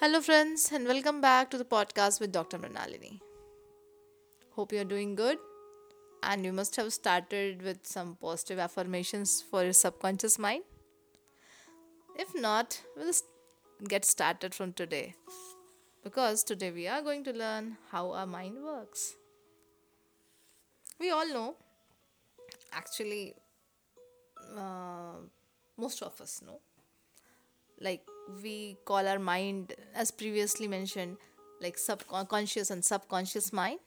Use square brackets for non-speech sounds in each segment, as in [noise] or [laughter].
Hello, friends, and welcome back to the podcast with Dr. Mrinalini. Hope you're doing good, and you must have started with some positive affirmations for your subconscious mind. If not, we'll get started from today because today we are going to learn how our mind works. We all know, actually, uh, most of us know like we call our mind as previously mentioned like subconscious and subconscious mind.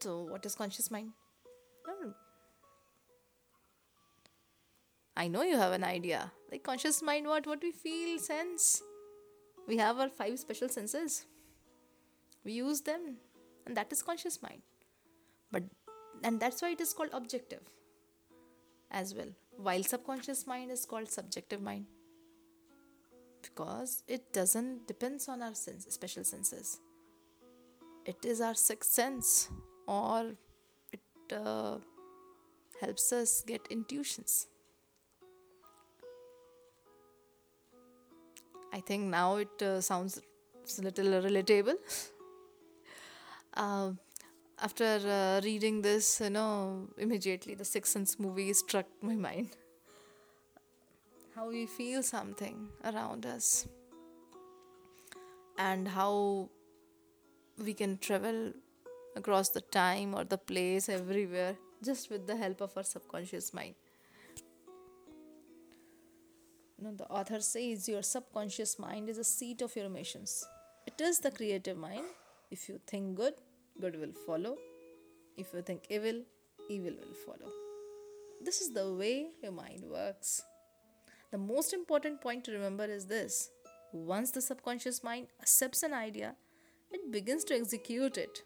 So what is conscious mind? I know you have an idea. Like conscious mind what what we feel sense? We have our five special senses. We use them and that is conscious mind. But and that's why it is called objective as well. While subconscious mind is called subjective mind because it doesn't depends on our sense, special senses. It is our sixth sense or it uh, helps us get intuitions. I think now it uh, sounds a little relatable. [laughs] Uh, after uh, reading this you know immediately the sixth sense movie struck my mind how we feel something around us and how we can travel across the time or the place everywhere just with the help of our subconscious mind. Know, the author says your subconscious mind is a seat of your emotions. It is the creative mind. If you think good, good will follow. If you think evil, evil will follow. This is the way your mind works. The most important point to remember is this once the subconscious mind accepts an idea, it begins to execute it.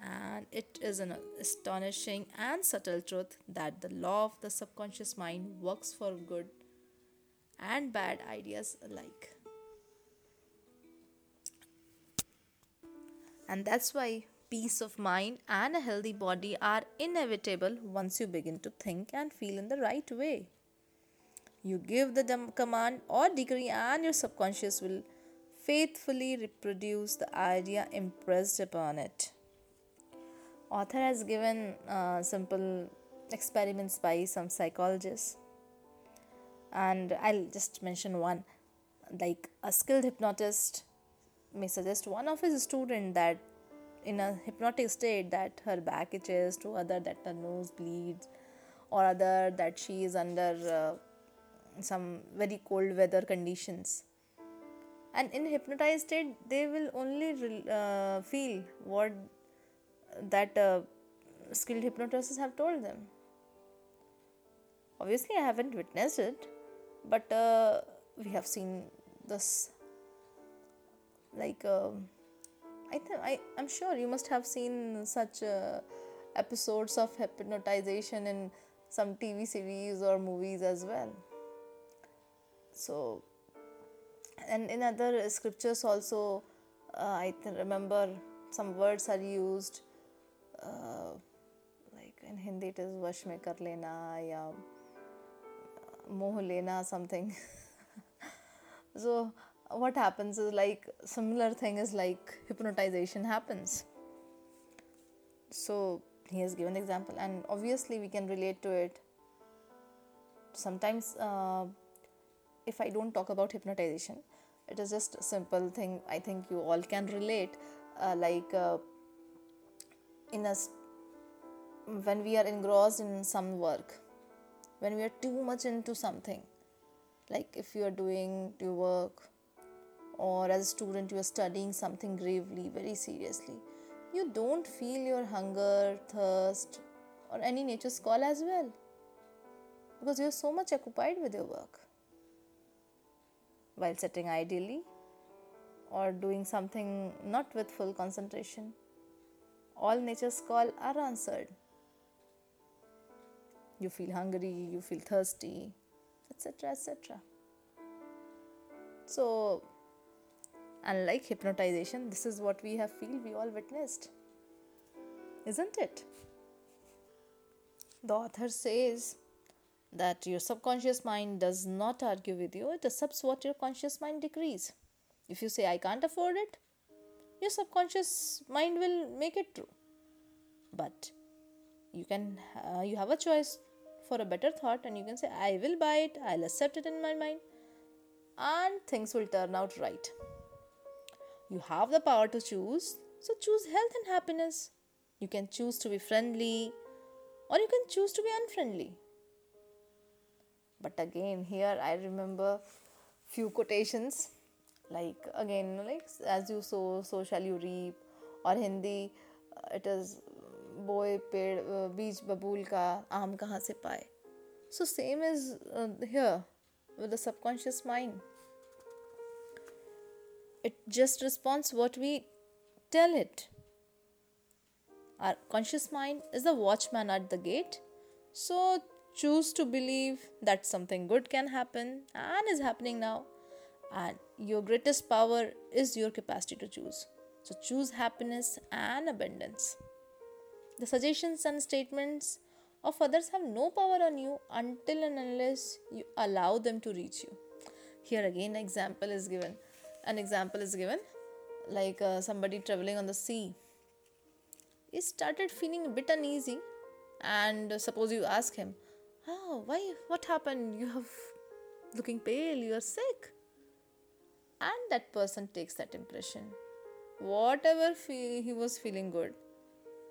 And it is an astonishing and subtle truth that the law of the subconscious mind works for good and bad ideas alike. And that's why peace of mind and a healthy body are inevitable once you begin to think and feel in the right way. You give the command or decree, and your subconscious will faithfully reproduce the idea impressed upon it. Author has given uh, simple experiments by some psychologists, and I'll just mention one. Like a skilled hypnotist may suggest one of his student that in a hypnotic state that her back itches, to other that her nose bleeds, or other that she is under. Uh, some very cold weather conditions. And in hypnotized state they will only uh, feel what that uh, skilled hypnotists have told them. Obviously i haven't witnessed it but uh, we have seen this. Like uh, i i i'm sure you must have seen such uh, episodes of hypnotization in some tv series or movies as well so and in other scriptures also uh, i th- remember some words are used uh, like in hindi it is vash mein kar lena ya moh lena something. [laughs] So what happens is like similar thing is like hypnotization happens. So he has given example and obviously we can relate to it. Sometimes uh, if I don't talk about hypnotization, it is just a simple thing I think you all can relate. Uh, like uh, in a when we are engrossed in some work, when we are too much into something, like if you are doing your work or as a student you are studying something gravely, very seriously, you don't feel your hunger, thirst, or any nature's call as well because you are so much occupied with your work while sitting ideally or doing something not with full concentration. All nature's call are answered. You feel hungry, you feel thirsty, etc. etc. So, unlike hypnotization, this is what we have feel we all witnessed. Isn't it? The author says that your subconscious mind does not argue with you, it accepts what your conscious mind decrees. If you say, I can't afford it, your subconscious mind will make it true. But you can uh, you have a choice for a better thought and you can say i will buy it i'll accept it in my mind and things will turn out right you have the power to choose so choose health and happiness you can choose to be friendly or you can choose to be unfriendly but again here i remember few quotations like again like as you sow so shall you reap or hindi uh, it is बोए पेड़ बीज बबूल का आम कहाँ से पाए so same is here with the subconscious mind it just responds what we tell it our conscious mind is the watchman at the gate so choose to believe that something good can happen and is happening now and your greatest power is your capacity to choose so choose happiness and abundance the suggestions and statements of others have no power on you until and unless you allow them to reach you. Here again, an example is given. An example is given, like uh, somebody traveling on the sea. He started feeling a bit uneasy, and uh, suppose you ask him, "Oh, why? What happened? You have looking pale. You are sick." And that person takes that impression. Whatever he was feeling good,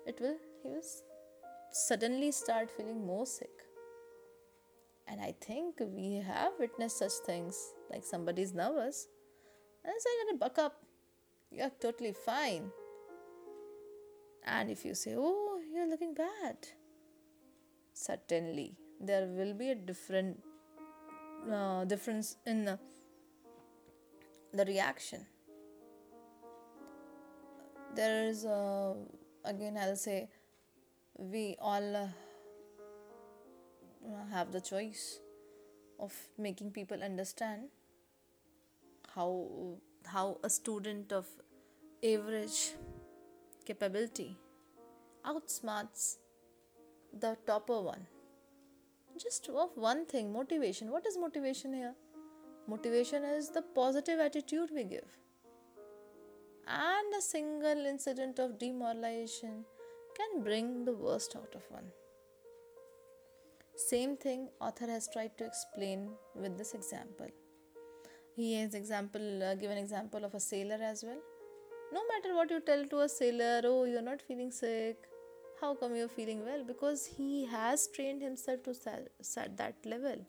it will he was suddenly start feeling more sick. And I think we have witnessed such things like somebody's nervous and so buck up, you're totally fine. And if you say, oh, you're looking bad, certainly there will be a different uh, difference in the, the reaction. There is, a, again, I'll say, we all uh, have the choice of making people understand how how a student of average capability outsmarts the topper one just of one thing motivation what is motivation here motivation is the positive attitude we give and a single incident of demoralization can bring the worst out of one. Same thing author has tried to explain with this example. He has example uh, given example of a sailor as well. No matter what you tell to a sailor, oh you're not feeling sick, how come you're feeling well? Because he has trained himself to set that level.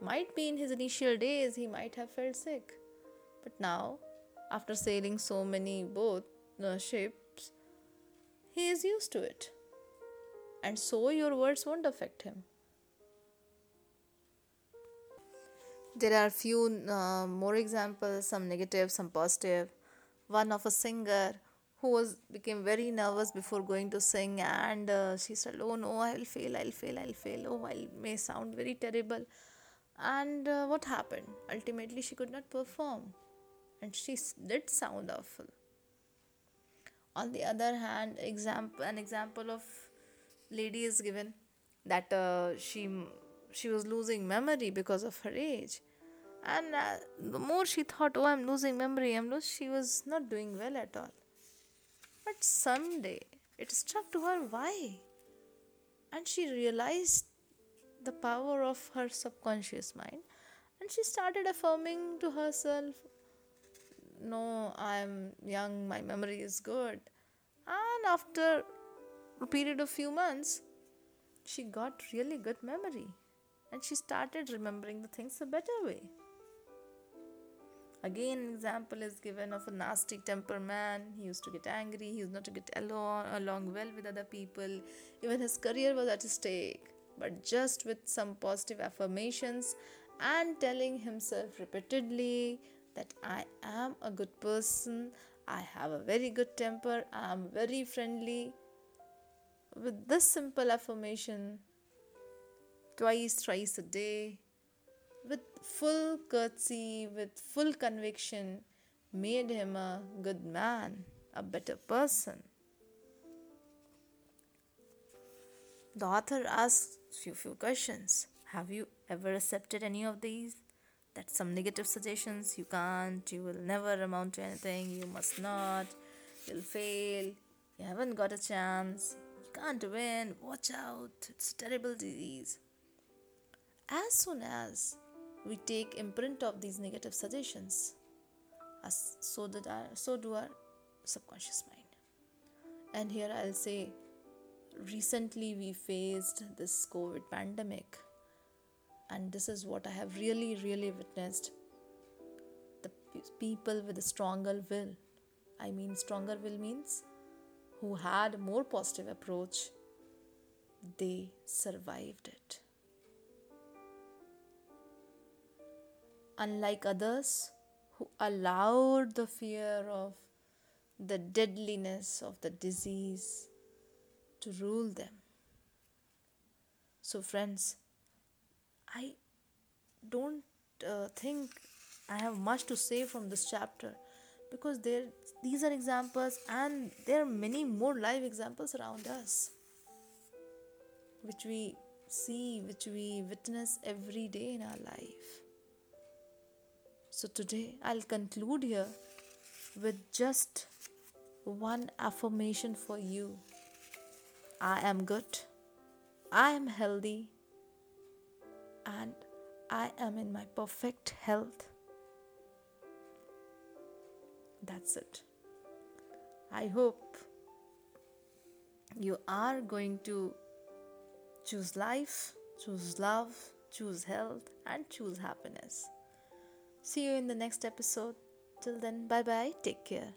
Might be in his initial days he might have felt sick, but now after sailing so many boat uh, ship he is used to it. And so your words won't affect him. There are few uh, more examples, some negative, some positive. One of a singer who was became very nervous before going to sing and uh, she said oh no i'll fail i'll fail i'll fail. Oh i may sound very terrible. And uh, what happened? Ultimately she could not perform and she did sound awful. On the other hand example an example of lady is given that uh, she she was losing memory because of her age. And uh, the more she thought oh i'm losing memory i'm losing she was not doing well at all but someday it struck to her why and she realized the power of her subconscious mind and she started affirming to herself no, I'm young, my memory is good. And after a period of few months, she got really good memory and she started remembering the things a better way. Again, an example is given of a nasty temper man. He used to get angry, he used not to get along, along well with other people. Even his career was at stake. But just with some positive affirmations and telling himself repeatedly that I am a good person, I have a very good temper, I am very friendly. With this simple affirmation, twice, thrice a day, full courtesy, with full conviction, made him a good man, a better person. The author asks few few questions. Have you ever accepted any of these? That some negative suggestions you can't, you will never amount to anything, you must not, you'll fail, you haven't got a chance, you can't win, watch out, it's a terrible disease. As soon as we take imprint of these negative suggestions, as so that our, so do our subconscious mind. And here I'll say recently we faced this COVID pandemic, and this is what I have really, really witnessed the people with a stronger will. I mean, stronger will means who had more positive approach, they survived it. Unlike others who allowed the fear of the deadliness of the disease to rule them. So, friends, I don't uh, think I have much to say from this chapter because there these are examples and there are many more live examples around us which we see which we witness every day in our life so today I'll conclude here with just one affirmation for you I am good, I am healthy, and I am in my perfect health. That's it. I hope you are going to choose life, choose love, choose health, and choose happiness. See you in the next episode. Till then, bye bye. Take care.